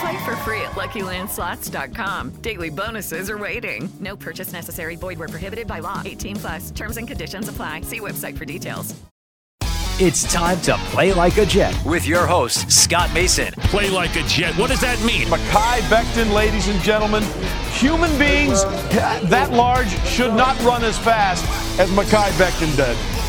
Play for free at LuckyLandSlots.com. Daily bonuses are waiting. No purchase necessary. Void where prohibited by law. 18 plus. Terms and conditions apply. See website for details. It's time to play like a Jet with your host, Scott Mason. Play like a jet. What does that mean? Mekhi Becton, ladies and gentlemen. Human beings that large should not run as fast as Mekhi Becton did.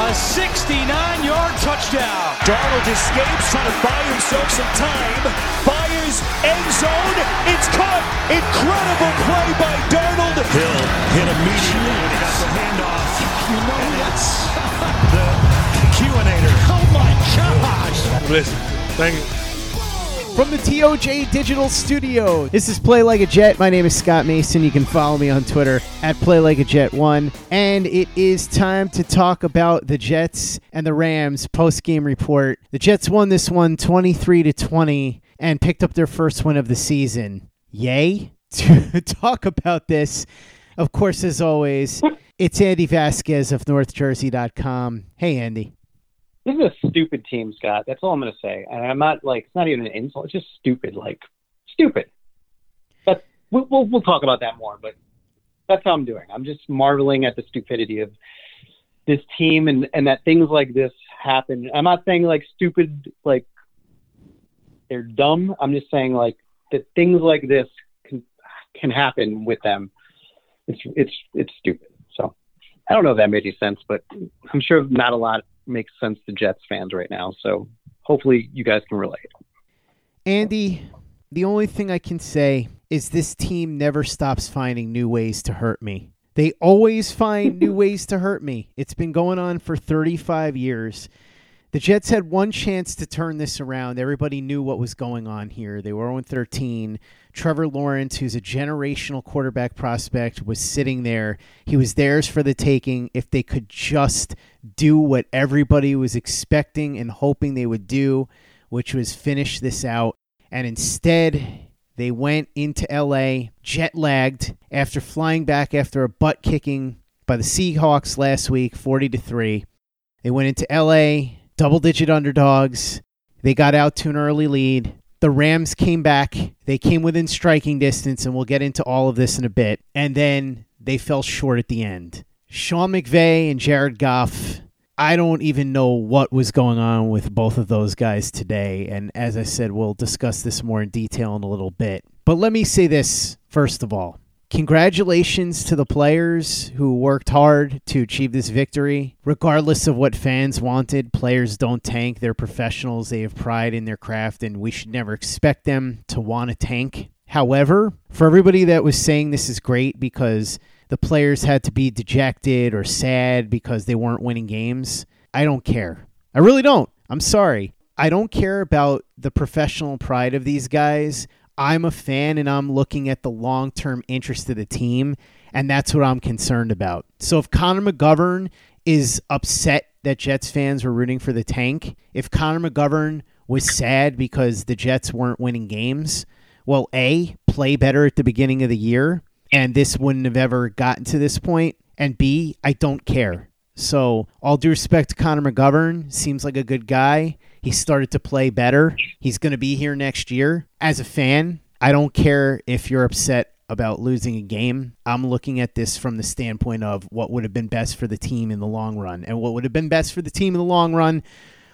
A 69-yard touchdown. Darnold escapes, trying to buy himself some time. Fires end zone. It's caught. Incredible play by Darnold. Hill hit immediately when he got the handoff. You know that's the Q-inator. Oh my gosh! Listen, thank you. From the TOJ Digital Studio, this is Play Like a Jet. My name is Scott Mason. You can follow me on Twitter at Play Like a Jet One, and it is time to talk about the Jets and the Rams post game report. The Jets won this one 23 to 20 and picked up their first win of the season. Yay! To talk about this, of course, as always, it's Andy Vasquez of NorthJersey.com. Hey, Andy. This is a stupid team, Scott. That's all I'm going to say. And I'm not like it's not even an insult. It's just stupid, like stupid. But we'll, we'll we'll talk about that more. But that's how I'm doing. I'm just marveling at the stupidity of this team and and that things like this happen. I'm not saying like stupid, like they're dumb. I'm just saying like that things like this can can happen with them. It's it's it's stupid. So I don't know if that made any sense, but I'm sure not a lot makes sense to Jets fans right now. So hopefully you guys can relate. Andy, the only thing I can say is this team never stops finding new ways to hurt me. They always find new ways to hurt me. It's been going on for 35 years. The Jets had one chance to turn this around. Everybody knew what was going on here. They were 0 13. Trevor Lawrence, who's a generational quarterback prospect, was sitting there. He was theirs for the taking if they could just do what everybody was expecting and hoping they would do, which was finish this out. And instead, they went into LA jet lagged after flying back after a butt kicking by the Seahawks last week, 40 to 3. They went into LA double digit underdogs. They got out to an early lead. The Rams came back. They came within striking distance, and we'll get into all of this in a bit. And then they fell short at the end. Sean McVay and Jared Goff. I don't even know what was going on with both of those guys today. And as I said, we'll discuss this more in detail in a little bit. But let me say this first of all. Congratulations to the players who worked hard to achieve this victory. Regardless of what fans wanted, players don't tank. They're professionals. They have pride in their craft, and we should never expect them to want to tank. However, for everybody that was saying this is great because the players had to be dejected or sad because they weren't winning games, I don't care. I really don't. I'm sorry. I don't care about the professional pride of these guys. I'm a fan and I'm looking at the long term interest of the team, and that's what I'm concerned about. So if Connor McGovern is upset that Jets fans were rooting for the tank, if Connor McGovern was sad because the Jets weren't winning games, well, A, play better at the beginning of the year, and this wouldn't have ever gotten to this point, and B, I don't care. So, all due respect to Connor McGovern, seems like a good guy. He started to play better. He's going to be here next year. As a fan, I don't care if you're upset about losing a game. I'm looking at this from the standpoint of what would have been best for the team in the long run. And what would have been best for the team in the long run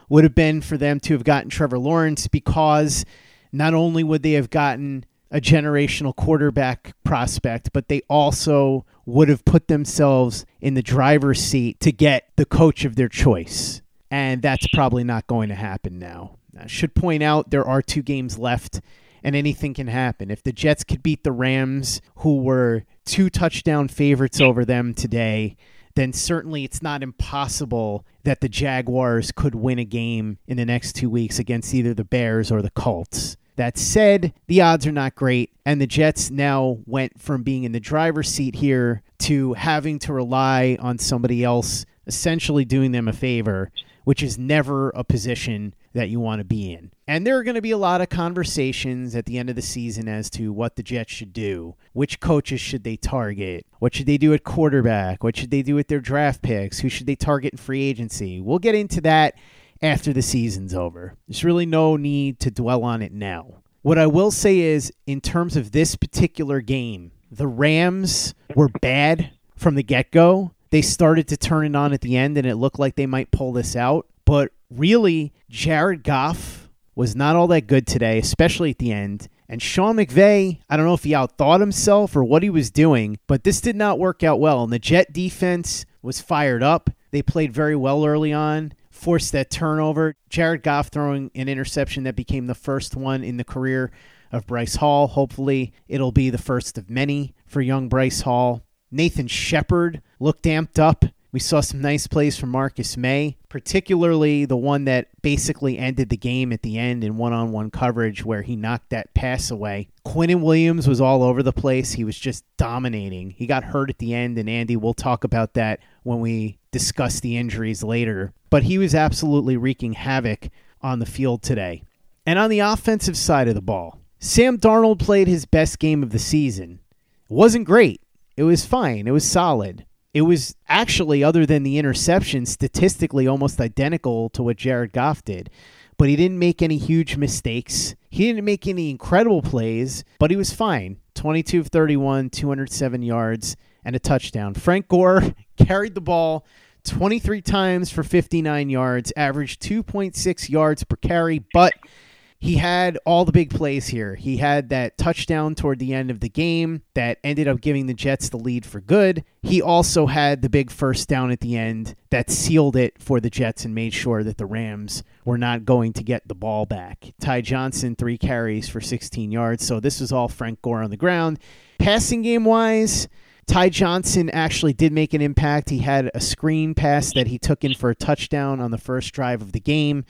would have been for them to have gotten Trevor Lawrence because not only would they have gotten a generational quarterback prospect, but they also would have put themselves in the driver's seat to get the coach of their choice. And that's probably not going to happen now. I should point out there are two games left and anything can happen. If the Jets could beat the Rams, who were two touchdown favorites over them today, then certainly it's not impossible that the Jaguars could win a game in the next two weeks against either the Bears or the Colts. That said, the odds are not great, and the Jets now went from being in the driver's seat here to having to rely on somebody else essentially doing them a favor, which is never a position that you want to be in. And there are going to be a lot of conversations at the end of the season as to what the Jets should do. Which coaches should they target? What should they do at quarterback? What should they do with their draft picks? Who should they target in free agency? We'll get into that after the season's over. There's really no need to dwell on it now. What I will say is, in terms of this particular game, the Rams were bad from the get go. They started to turn it on at the end, and it looked like they might pull this out. But really, Jared Goff was not all that good today, especially at the end. And Sean McVay, I don't know if he outthought himself or what he was doing, but this did not work out well. And the Jet defense was fired up. They played very well early on forced that turnover. Jared Goff throwing an interception that became the first one in the career of Bryce Hall. Hopefully, it'll be the first of many for young Bryce Hall. Nathan Shepherd looked amped up. We saw some nice plays from Marcus Maye, particularly the one that basically ended the game at the end in one on one coverage where he knocked that pass away. Quinnen Williams was all over the place. He was just dominating. He got hurt at the end, and Andy, we'll talk about that when we discuss the injuries later. But he was absolutely wreaking havoc on the field today. And on the offensive side of the ball, Sam Darnold played his best game of the season. It wasn't great. It was fine. It was solid. It was actually, other than the interception, statistically almost identical to what Jared Goff did. But he didn't make any huge mistakes. He didn't make any incredible plays, but he was fine. 22 of 31, 207 yards, and a touchdown. Frank Gore carried the ball 23 times for 59 yards, averaged 2.6 yards per carry, but he had all the big plays here. He had that touchdown toward the end of the game that ended up giving the Jets the lead for good. He also had the big first down at the end that sealed it for the Jets and made sure that the Rams were not going to get the ball back. Ty Johnson, three carries for 16 yards. So this was all Frank Gore on the ground. Passing game wise, Ty Johnson actually did make an impact. He had a screen pass that he took in for a touchdown on the first drive of the game.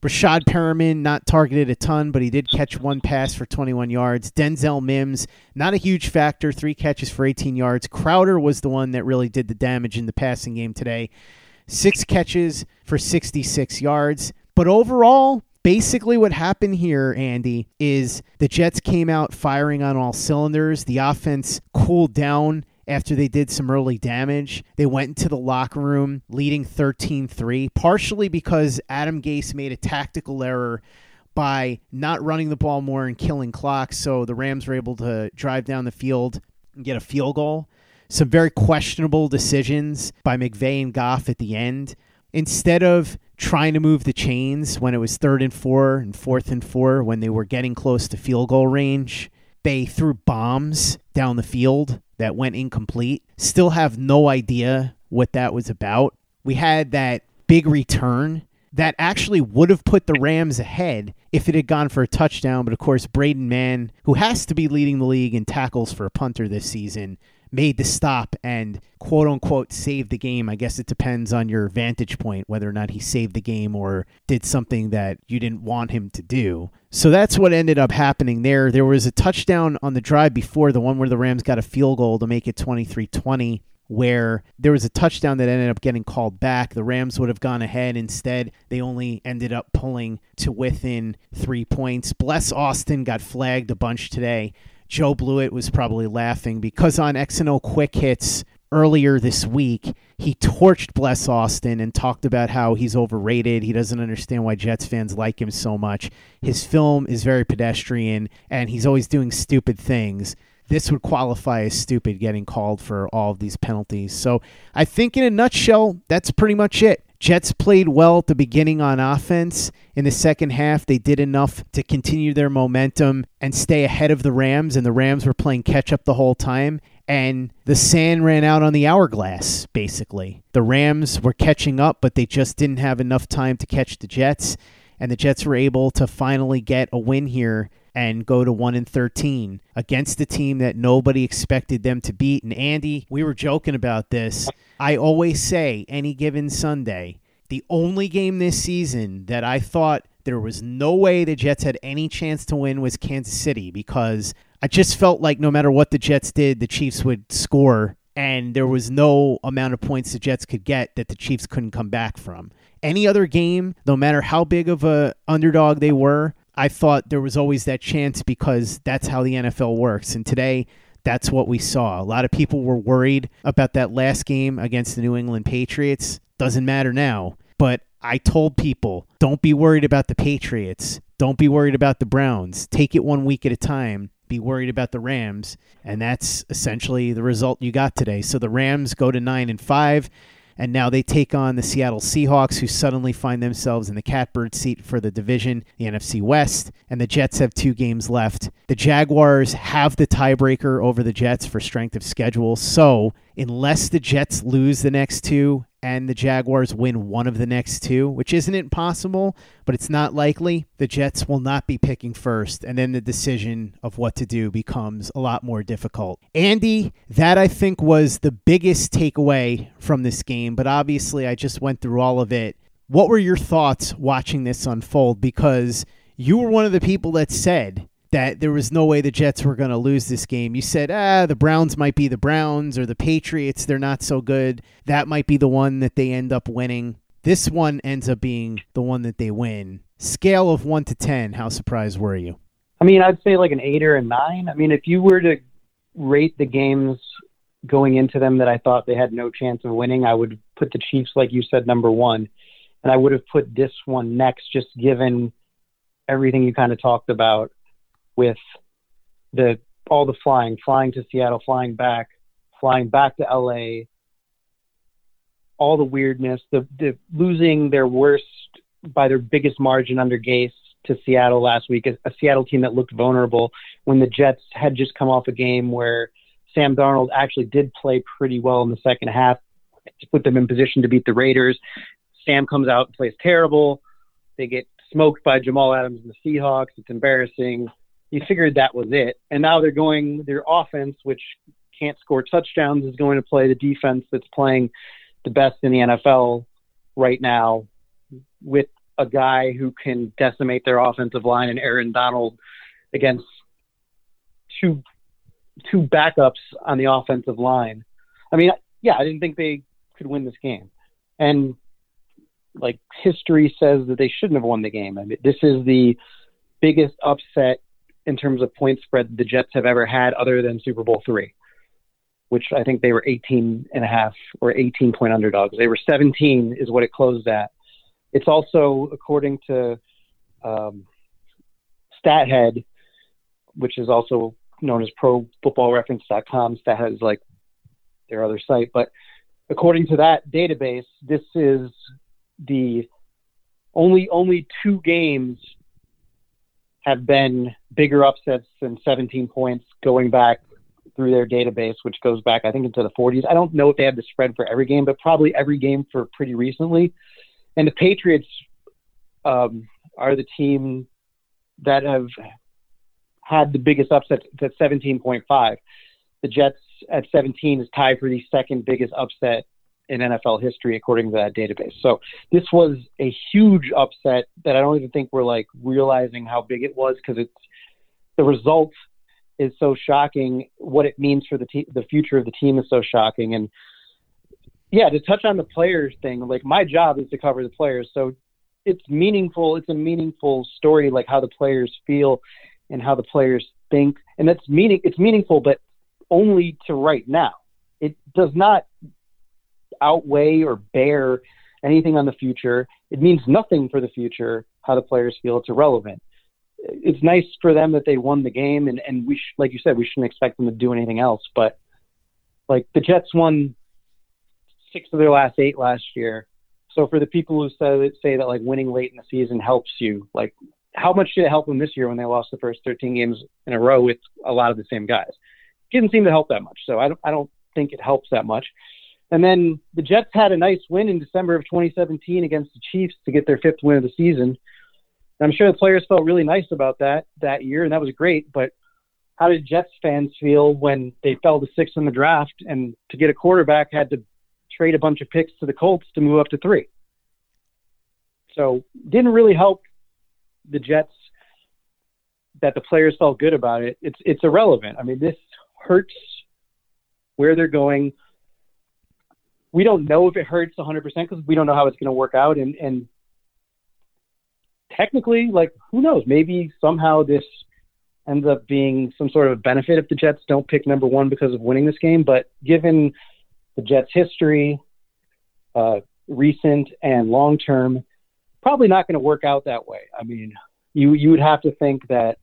Breshad Perriman not targeted a ton, but he did catch one pass for 21 yards. Denzel Mims, not a huge factor, three catches for 18 yards. Crowder was the one that really did the damage in the passing game today. Six catches for 66 yards. But overall, basically what happened here, Andy, is the Jets came out firing on all cylinders. The offense cooled down after they did some early damage. They went into the locker room leading 13 3, partially because Adam Gase made a tactical error by not running the ball more and killing clock. So the Rams were able to drive down the field and get a field goal. Some very questionable decisions by McVay and Goff at the end. Instead of trying to move the chains when it was third and four and fourth and four, when they were getting close to field goal range, they threw bombs down the field that went incomplete. Still have no idea what that was about. We had that big return that actually would have put the Rams ahead if it had gone for a touchdown. But of course, Braden Mann, who has to be leading the league in tackles for a punter this season, made the stop and quote unquote saved the game. I guess it depends on your vantage point whether or not he saved the game or did something that you didn't want him to do. So that's what ended up happening there. There was a touchdown on the drive before, the one where the Rams got a field goal to make it 23 20 where there was a touchdown that ended up getting called back. The Rams would have gone ahead. Instead, they only ended up pulling to within three points. Bless Austin got flagged a bunch today. Joe Blewett was probably laughing because on X and O quick hits earlier this week, he torched Bless Austin and talked about how he's overrated. He doesn't understand why Jets fans like him so much. His film is very pedestrian and he's always doing stupid things this would qualify as stupid getting called for all of these penalties. So I think, in a nutshell, that's pretty much it. Jets played well at the beginning on offense. In the second half, they did enough to continue their momentum and stay ahead of the Rams, and the Rams were playing catch up the whole time. And the sand ran out on the hourglass, basically. The Rams were catching up, but they just didn't have enough time to catch the Jets. And the Jets were able to finally get a win here and go to 1 and 13 against a team that nobody expected them to beat. And Andy, we were joking about this. I always say any given Sunday, the only game this season that I thought there was no way the Jets had any chance to win was Kansas City because I just felt like no matter what the Jets did, the Chiefs would score and there was no amount of points the Jets could get that the Chiefs couldn't come back from. Any other game, no matter how big of a underdog they were, I thought there was always that chance because that's how the NFL works. And today, that's what we saw. A lot of people were worried about that last game against the New England Patriots. Doesn't matter now. But I told people don't be worried about the Patriots. Don't be worried about the Browns. Take it one week at a time. Be worried about the Rams. And that's essentially the result you got today. So the Rams go to 9 and 5 and now they take on the Seattle Seahawks, who suddenly find themselves in the catbird seat for the division, the NFC West, and the Jets have two games left. The Jaguars have the tiebreaker over the Jets for strength of schedule, so unless the Jets lose the next two and the Jaguars win one of the next two, which isn't impossible, but it's not likely, the Jets will not be picking first. And then the decision of what to do becomes a lot more difficult. Andy, that I think was the biggest takeaway from this game, but obviously I just went through all of it. What were your thoughts watching this unfold? Because you were one of the people that said that there was no way the Jets were going to lose this game. You said, ah, the Browns might be the Browns or the Patriots. They're not so good. That might be the one that they end up winning. This one ends up being the one that they win. Scale of 1 to 10, how surprised were you? I mean, I'd say like an 8 or a 9. I mean, if you were to rate the games going into them that I thought they had no chance of winning, I would put the Chiefs, like you said, number one. And I would have put this one next, just given everything you kind of talked about with the all the flying, flying to Seattle, flying back, flying back to LA, all the weirdness, the, the losing their worst by their biggest margin under Gase to Seattle last week, a, a Seattle team that looked vulnerable when the Jets had just come off a game where Sam Darnold actually did play pretty well in the second half to put them in position to beat the Raiders. Sam comes out and plays terrible. They get smoked by Jamal Adams and the Seahawks. It's embarrassing you figured that was it. And now they're going, their offense, which can't score touchdowns, is going to play the defense that's playing the best in the NFL right now with a guy who can decimate their offensive line and Aaron Donald against two two backups on the offensive line. I mean, yeah, I didn't think they could win this game. And like history says that they shouldn't have won the game. I mean, this is the biggest upset in terms of point spread the Jets have ever had other than Super Bowl three, which I think they were 18 and a half or 18 point underdogs. They were 17 is what it closed at. It's also, according to um, StatHead, which is also known as ProFootballReference.com. StatHead is like their other site, but according to that database, this is the only only two games have been bigger upsets than 17 points going back through their database, which goes back, I think, into the 40s. I don't know if they have the spread for every game, but probably every game for pretty recently. And the Patriots um, are the team that have had the biggest upset at 17.5. The Jets at 17 is tied for the second biggest upset in NFL history, according to that database. So this was a huge upset that I don't even think we're like realizing how big it was because it's the result is so shocking. What it means for the te- the future of the team is so shocking. And yeah, to touch on the players thing, like my job is to cover the players, so it's meaningful. It's a meaningful story, like how the players feel and how the players think, and that's meaning. It's meaningful, but only to right now. It does not outweigh or bear anything on the future. It means nothing for the future how the players feel. It's irrelevant. It's nice for them that they won the game, and and we sh- like you said, we shouldn't expect them to do anything else. But like the Jets won six of their last eight last year. So for the people who say say that like winning late in the season helps you, like how much did it help them this year when they lost the first 13 games in a row with a lot of the same guys? It didn't seem to help that much. So I don't I don't think it helps that much. And then the Jets had a nice win in December of 2017 against the Chiefs to get their fifth win of the season. And I'm sure the players felt really nice about that that year, and that was great. But how did Jets fans feel when they fell to sixth in the draft and to get a quarterback had to trade a bunch of picks to the Colts to move up to three? So didn't really help the Jets that the players felt good about it. It's it's irrelevant. I mean, this hurts where they're going we don't know if it hurts 100% because we don't know how it's going to work out. And, and technically, like, who knows? Maybe somehow this ends up being some sort of benefit if the Jets don't pick number one because of winning this game. But given the Jets' history, uh, recent and long term, probably not going to work out that way. I mean, you you would have to think that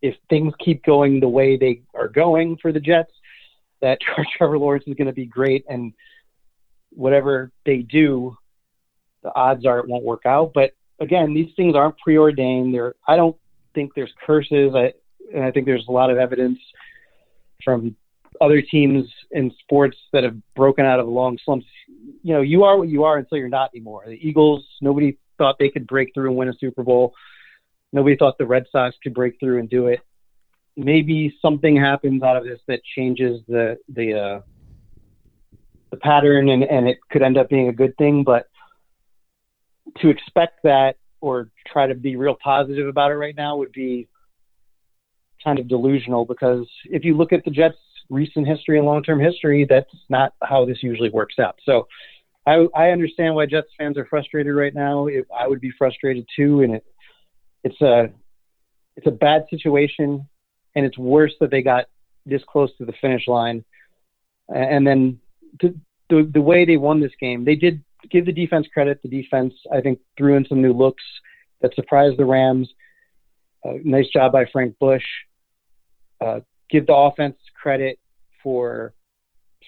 if things keep going the way they are going for the Jets, that Trevor Lawrence is going to be great, and whatever they do, the odds are it won't work out. But again, these things aren't preordained. There, I don't think there's curses. I, and I think there's a lot of evidence from other teams in sports that have broken out of long slumps. You know, you are what you are until you're not anymore. The Eagles, nobody thought they could break through and win a Super Bowl. Nobody thought the Red Sox could break through and do it maybe something happens out of this that changes the the uh, the pattern, and and it could end up being a good thing. But to expect that or try to be real positive about it right now would be kind of delusional because if you look at the Jets' recent history and long-term history, that's not how this usually works out. So I, I understand why Jets fans are frustrated right now. It, I would be frustrated too, and it it's a it's a bad situation and it's worse that they got this close to the finish line. And then the, the, way they won this game, they did give the defense credit. The defense, I think, threw in some new looks that surprised the Rams. Uh, nice job by Frank Bush. Uh, give the offense credit for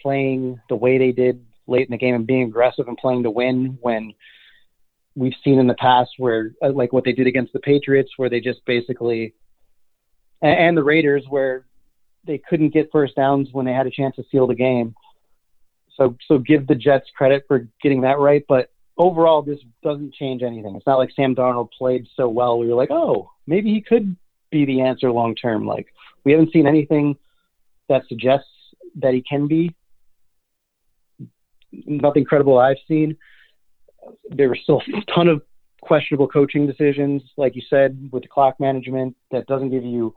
playing the way they did late in the game and being aggressive and playing to win when we've seen in the past where uh, like what they did against the Patriots where they just basically and the Raiders where they couldn't get first downs when they had a chance to seal the game. So so give the Jets credit for getting that right, but overall this doesn't change anything. It's not like Sam Darnold played so well we were like, "Oh, maybe he could be the answer long term." Like we haven't seen anything that suggests that he can be. Nothing credible I've seen. There were still a ton of questionable coaching decisions, like you said, with the clock management that doesn't give you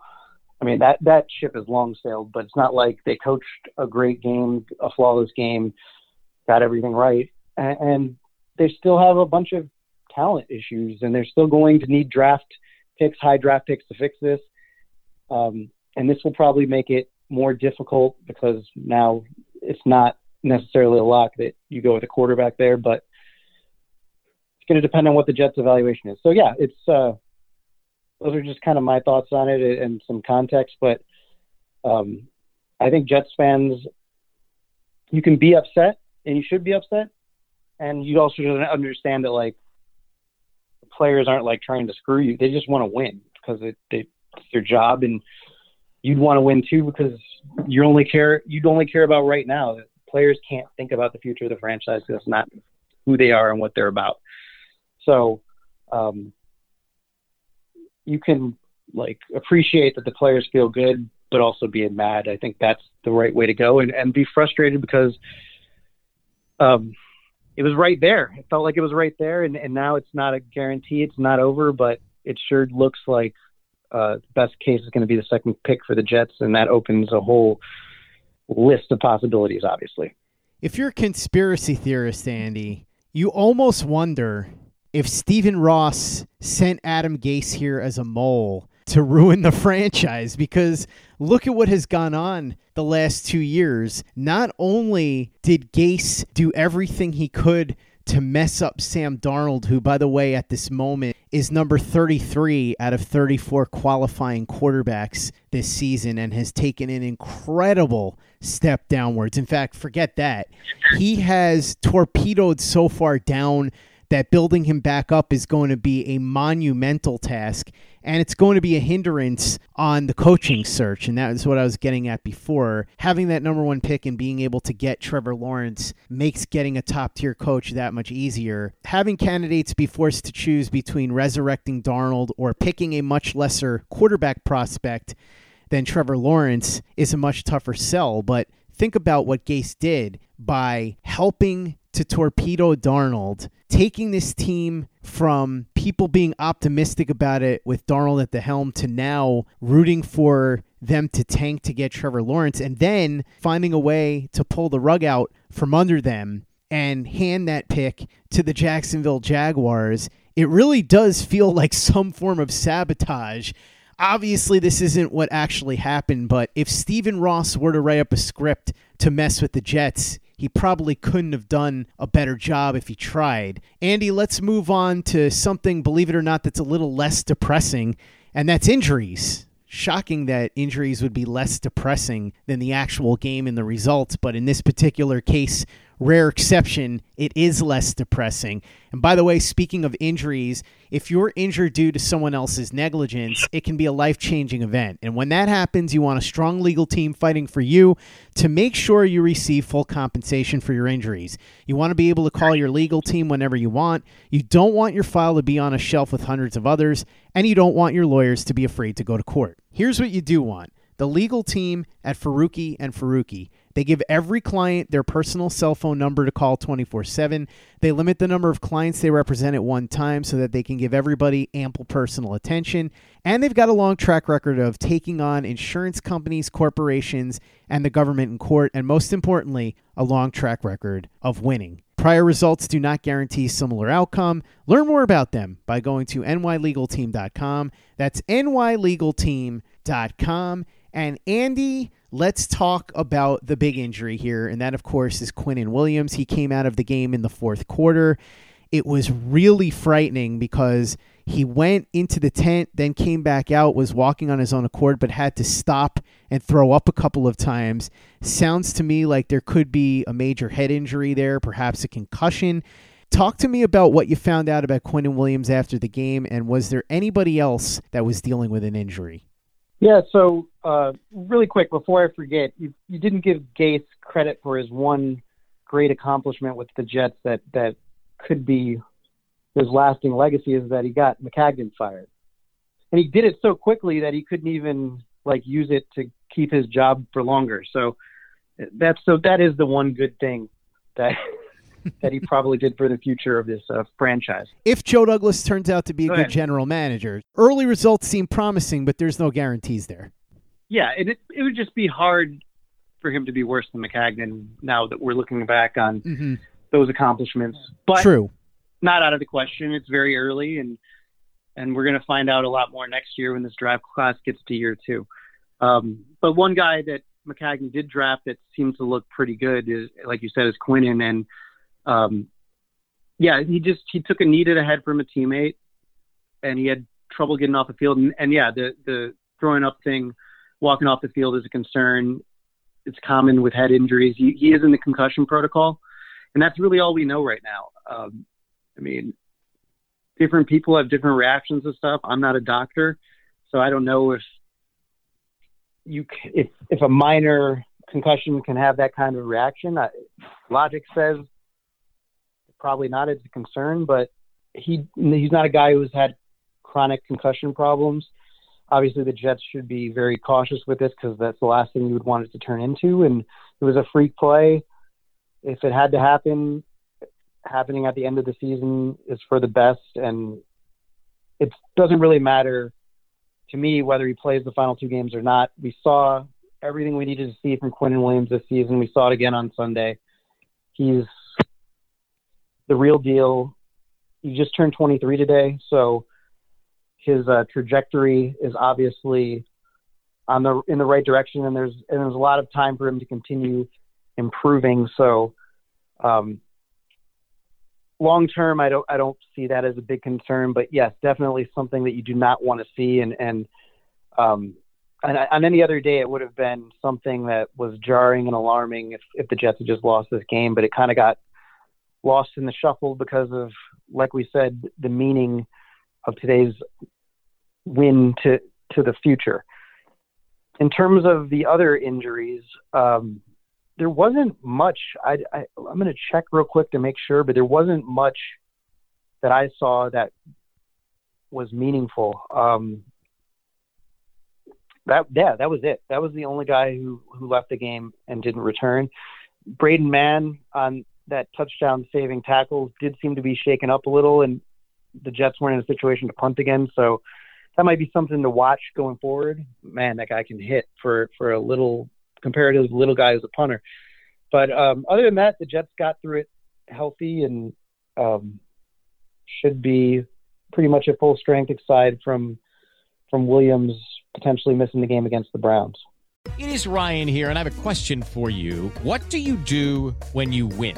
I mean that that ship has long sailed, but it's not like they coached a great game, a flawless game, got everything right, and, and they still have a bunch of talent issues, and they're still going to need draft picks, high draft picks to fix this. Um, and this will probably make it more difficult because now it's not necessarily a lock that you go with a quarterback there, but it's going to depend on what the Jets' evaluation is. So yeah, it's uh, those are just kind of my thoughts on it and some context. But um, I think Jets fans, you can be upset and you should be upset, and you also understand that like players aren't like trying to screw you; they just want to win because it, it, it's their job, and you'd want to win too because you only care you'd only care about right now. Players can't think about the future of the franchise. because That's not who they are and what they're about. So um, you can like appreciate that the players feel good, but also being mad. I think that's the right way to go, and and be frustrated because um, it was right there. It felt like it was right there, and and now it's not a guarantee. It's not over, but it sure looks like uh, best case is going to be the second pick for the Jets, and that opens a whole list of possibilities. Obviously, If you're a conspiracy theorist, Andy, you almost wonder if Stephen Ross sent Adam Gase here as a mole to ruin the franchise because look at what has gone on the last two years. Not only did Gase do everything he could to mess up Sam Darnold, who, by the way, at this moment is number 33 out of 34 qualifying quarterbacks this season and has taken an incredible step downwards. In fact, forget that. He has torpedoed so far down that building him back up is going to be a monumental task and it's going to be a hindrance on the coaching search and that is what I was getting at before. Having that number 1 pick and being able to get Trevor Lawrence makes getting a top tier coach that much easier. Having candidates be forced to choose between resurrecting Darnold or picking a much lesser quarterback prospect than Trevor Lawrence is a much tougher sell but think about what Gase did by helping to torpedo Darnold, taking this team from people being optimistic about it with Darnold at the helm to now rooting for them to tank to get Trevor Lawrence and then finding a way to pull the rug out from under them and hand that pick to the Jacksonville Jaguars. It really does feel like some form of sabotage. Obviously, this isn't what actually happened, but if Stephen Ross were to write up a script to mess with the Jets, he probably couldn't have done a better job if he tried. Andy, let's move on to something, believe it or not, that's a little less depressing, and that's injuries. Shocking that injuries would be less depressing than the actual game and the results, but in this particular case, rare exception, it is less depressing. And by the way, speaking of injuries, if you're injured due to someone else's negligence, it can be a life changing event. And when that happens, you want a strong legal team fighting for you to make sure you receive full compensation for your injuries. You want to be able to call your legal team whenever you want. You don't want your file to be on a shelf with hundreds of others, and you don't want your lawyers to be afraid to go to court. Here's what you do want the legal team at Faruqi and Faruqi. They give every client their personal cell phone number to call 24 7. They limit the number of clients they represent at one time so that they can give everybody ample personal attention. And they've got a long track record of taking on insurance companies, corporations, and the government in court. And most importantly, a long track record of winning. Prior results do not guarantee similar outcome. Learn more about them by going to nylegalteam.com. That's nylegalteam.com. And Andy, let's talk about the big injury here. And that, of course, is Quinnen Williams. He came out of the game in the fourth quarter. It was really frightening because he went into the tent, then came back out, was walking on his own accord, but had to stop and throw up a couple of times. Sounds to me like there could be a major head injury there, perhaps a concussion. Talk to me about what you found out about Quinnen Williams after the game, and was there anybody else that was dealing with an injury? Yeah, so uh, really quick before I forget, you, you didn't give Gase credit for his one great accomplishment with the Jets that that could be his lasting legacy is that he got Maccagnan fired, and he did it so quickly that he couldn't even like use it to keep his job for longer. So that's so that is the one good thing that that he probably did for the future of this uh, franchise. If Joe Douglas turns out to be a Go good ahead. general manager, early results seem promising, but there's no guarantees there. Yeah, and it it would just be hard for him to be worse than Maccagnan now that we're looking back on Mhm. those accomplishments. But True. not out of the question. It's very early, and and we're going to find out a lot more next year when this draft class gets to year two. Um, but one guy that Maccagnan did draft that seems to look pretty good is, like you said, is Quinnen, and um, yeah, he just he took a knee to the head from a teammate, and he had trouble getting off the field, and, and yeah, the the throwing up thing, walking off the field is a concern. It's common with head injuries. He, he is in the concussion protocol, and that's really all we know right now. Um, I mean, different people have different reactions to stuff. I'm not a doctor, so I don't know if you if if a minor concussion can have that kind of reaction. I, logic says probably not as a concern, but he he's not a guy who's had chronic concussion problems. Obviously, the Jets should be very cautious with this because that's the last thing you would want it to turn into. And it was a freak play. If it had to happen, happening at the end of the season is for the best, and it doesn't really matter to me whether he plays the final two games or not. We saw everything we needed to see from Quinnen Williams this season. We saw it again on Sunday. He's the real deal. He just turned 23 today, so his uh, trajectory is obviously on the in the right direction, and there's and there's a lot of time for him to continue improving. So, um, long term, I don't I don't see that as a big concern, but yes, definitely something that you do not want to see, and and um, and on any other day, it would have been something that was jarring and alarming if, if the Jets had just lost this game, but it kind of got lost in the shuffle because of, like we said, the meaning of today's win to to the future. In terms of the other injuries, um, there wasn't much. I, I'm going to check real quick to make sure, but there wasn't much that I saw that was meaningful. Um, that yeah, that was it. That was the only guy who who left the game and didn't return. Braden Mann on that touchdown saving tackles did seem to be shaken up a little, and the Jets weren't in a situation to punt again. So that might be something to watch going forward. Man, that guy can hit for for a little comparative little guy as a punter. But um, other than that, the Jets got through it healthy and um, should be pretty much at full strength, aside from from Williams potentially missing the game against the Browns. It is Ryan here, and I have a question for you. What do you do when you win?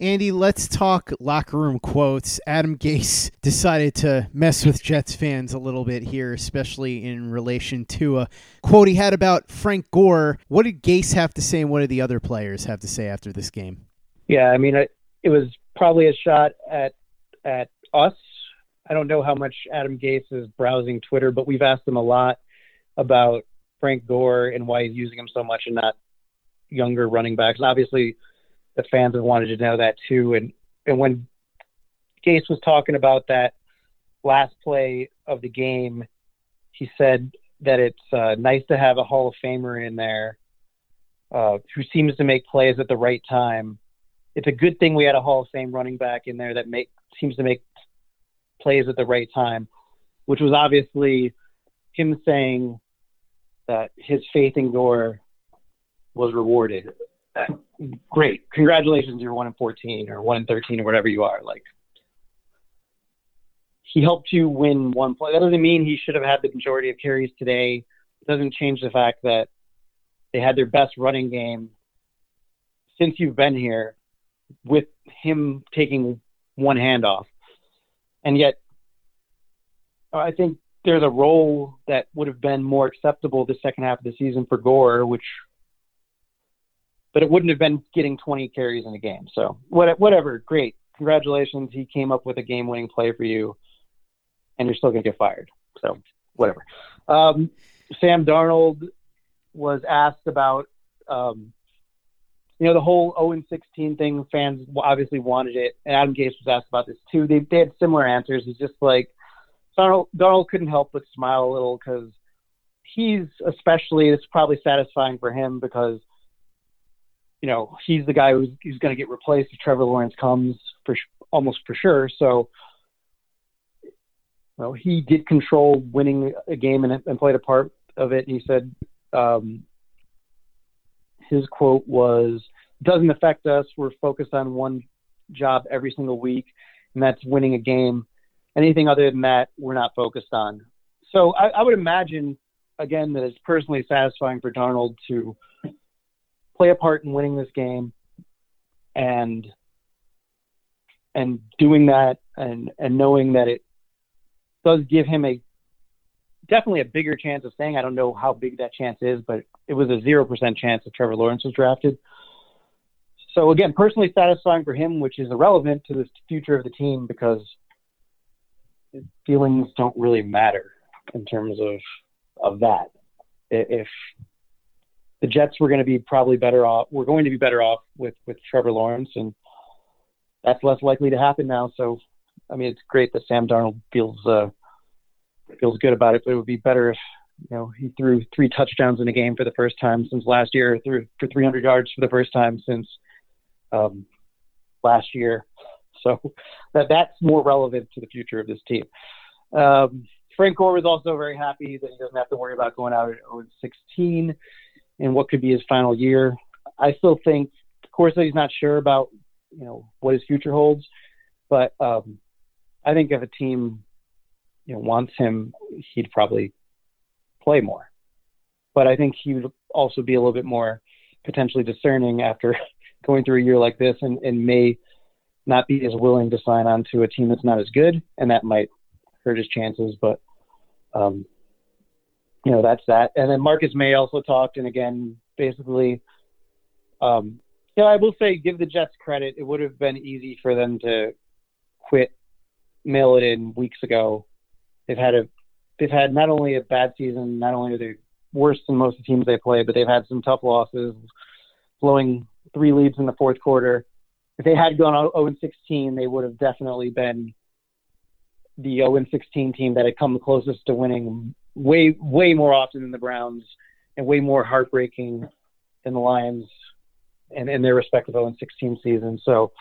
Andy, let's talk locker room quotes. Adam Gase decided to mess with Jets fans a little bit here, especially in relation to a quote he had about Frank Gore. What did Gase have to say, and what did the other players have to say after this game? Yeah, I mean, it, it was probably a shot at at us. I don't know how much Adam Gase is browsing Twitter, but we've asked him a lot about Frank Gore and why he's using him so much and not younger running backs. And obviously, the fans have wanted to know that too. And and when Gase was talking about that last play of the game, he said that it's uh, nice to have a Hall of Famer in there uh, who seems to make plays at the right time. It's a good thing we had a Hall of Fame running back in there that make seems to make plays at the right time, which was obviously him saying that his faith in Gore was rewarded great. Congratulations, you're one in 14 or one in 13 or whatever you are. Like, he helped you win one play. That doesn't mean he should have had the majority of carries today. It doesn't change the fact that they had their best running game since you've been here with him taking one handoff. And yet, I think there's a role that would have been more acceptable the second half of the season for Gore, which, but it wouldn't have been getting 20 carries in a game. So whatever, great, congratulations. He came up with a game-winning play for you, and you're still gonna get fired. So whatever. Um, Sam Darnold was asked about, um, you know, the whole 0 16 thing. Fans obviously wanted it, and Adam Gase was asked about this too. They, they had similar answers. He's just like Darnold, Darnold couldn't help but smile a little because he's especially it's probably satisfying for him because you know he's the guy who's, who's going to get replaced if Trevor Lawrence comes for almost for sure. So well, he did control winning a game and, and played a part of it. He said um, his quote was, "Doesn't affect us. We're focused on one job every single week, and that's winning a game." anything other than that, we're not focused on. So I, I would imagine, again, that it's personally satisfying for Darnold to play a part in winning this game and and doing that and and knowing that it does give him a definitely a bigger chance of staying. I don't know how big that chance is, but it was a zero percent chance that Trevor Lawrence was drafted. So again, personally satisfying for him, which is irrelevant to the future of the team because feelings don't really matter in terms of of that. If the Jets were going to be probably better off, we're going to be better off with with Trevor Lawrence, and that's less likely to happen now. So, I mean, it's great that Sam Darnold feels uh, feels good about it, but it would be better if you know he threw three touchdowns in a game for the first time since last year, threw for 300 yards for the first time since um, last year. So that that's more relevant to the future of this team. Um, Frank Gore was also very happy that he doesn't have to worry about going out at 0-16 in what could be his final year. I still think, of course, that he's not sure about you know what his future holds, but um, I think if a team you know wants him, he'd probably play more. But I think he would also be a little bit more potentially discerning after going through a year like this and, and may not be as willing to sign on to a team that's not as good, and that might hurt his chances. But um, you know, that's that. And then Marcus Maye also talked, and again, basically, um, you know, I will say, give the Jets credit. It would have been easy for them to quit, mail it in weeks ago. They've had a, they've had not only a bad season, not only are they worse than most of the teams they play, but they've had some tough losses, blowing three leads in the fourth quarter if they had gone 0 16, they would have definitely been the 0 16 team that had come closest to winning way way more often than the Browns and way more heartbreaking than the Lions and in their respective 0 16 seasons. So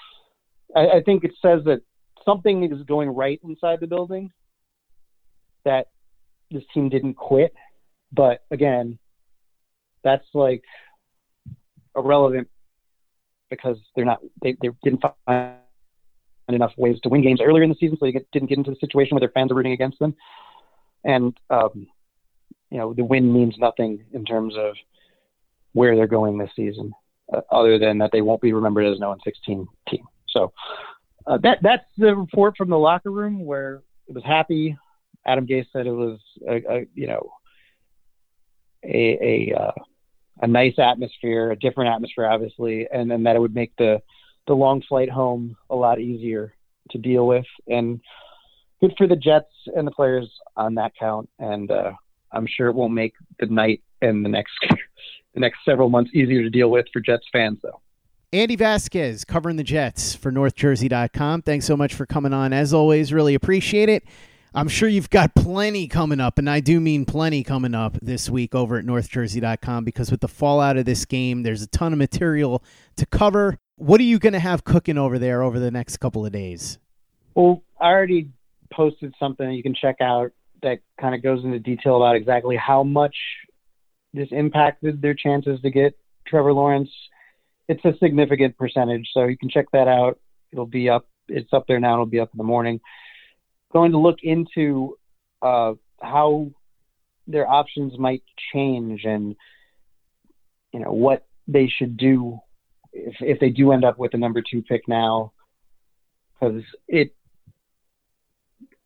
I, I think it says that something is going right inside the building that this team didn't quit. But again, that's like irrelevant because they're not they, they didn't find enough ways to win games earlier in the season, so they get, didn't get into the situation where their fans are rooting against them. And um, you know, the win means nothing in terms of where they're going this season, uh, other than that they won't be remembered as an 0 16 team. So uh, that that's the report from the locker room where it was happy. Adam Gase said it was a, a you know a, a uh, a nice atmosphere, a different atmosphere, obviously, and then that it would make the the long flight home a lot easier to deal with. And good for the Jets and the players on that count. And uh, I'm sure it won't make the night and the next the next several months easier to deal with for Jets fans, though. Andy Vasquez covering the Jets for NorthJersey.com. Thanks so much for coming on. As always, really appreciate it. I'm sure you've got plenty coming up, and I do mean plenty coming up this week over at NorthJersey.com because with the fallout of this game, there's a ton of material to cover. What are you going to have cooking over there over the next couple of days? Well, I already posted something you can check out that kind of goes into detail about exactly how much this impacted their chances to get Trevor Lawrence. It's a significant percentage, so you can check that out. It'll be up. It's up there now. It'll be up in the morning going to look into uh, how their options might change and you know what they should do if if they do end up with the number two pick now because it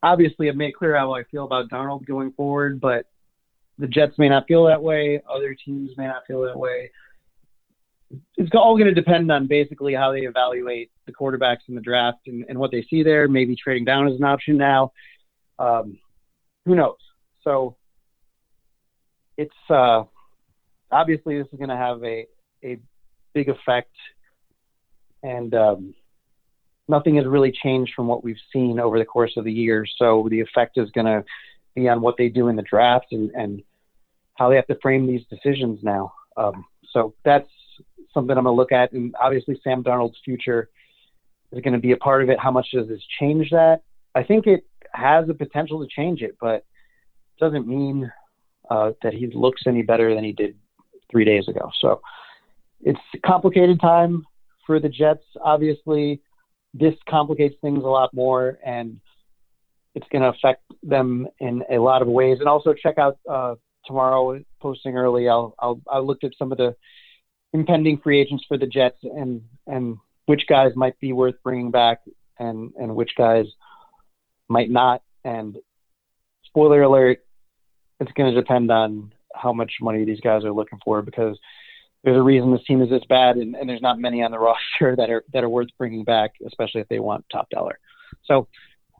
obviously I've made clear how I feel about Darnold going forward, but the Jets may not feel that way. Other teams may not feel that way. It's all going to depend on basically how they evaluate the quarterbacks in the draft and, and what they see there. Maybe trading down is an option now. Um, who knows? So it's uh, obviously this is going to have a a big effect, and um, nothing has really changed from what we've seen over the course of the year. So the effect is going to be on what they do in the draft and, and how they have to frame these decisions now. Um, so that's something I'm going to look at. And obviously, Sam Darnold's future is going to be a part of it. How much does this change that? I think it has the potential to change it, but it doesn't mean uh, that he looks any better than he did three days ago. So it's a complicated time for the Jets, obviously this complicates things a lot more and it's going to affect them in a lot of ways. And also check out uh, tomorrow posting early. I'll, I'll I looked at some of the impending free agents for the Jets and and which guys might be worth bringing back and and which guys might not. And spoiler alert, it's going to depend on how much money these guys are looking for because there's a reason this team is this bad, and, and there's not many on the roster that are that are worth bringing back, especially if they want top dollar. So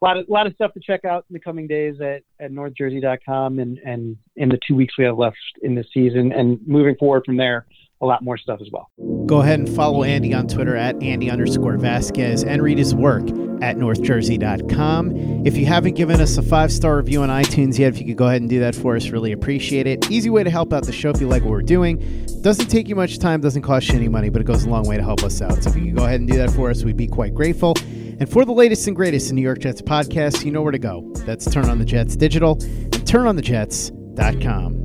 a lot of a lot of stuff to check out in the coming days at, at northjersey.com and, and in the two weeks we have left in the season and moving forward from there a lot more stuff as well. Go ahead and follow Andy on Twitter at Andy underscore Vasquez and read his work at northjersey.com. If you haven't given us a five star review on iTunes yet, if you could go ahead and do that for us, really appreciate it. Easy way to help out the show if you like what we're doing. Doesn't take you much time, doesn't cost you any money, but it goes a long way to help us out. So if you could go ahead and do that for us, we'd be quite grateful. And for the latest and greatest in New York Jets podcasts, you know where to go. That's Turn on the Jets Digital and turnonthejets.com.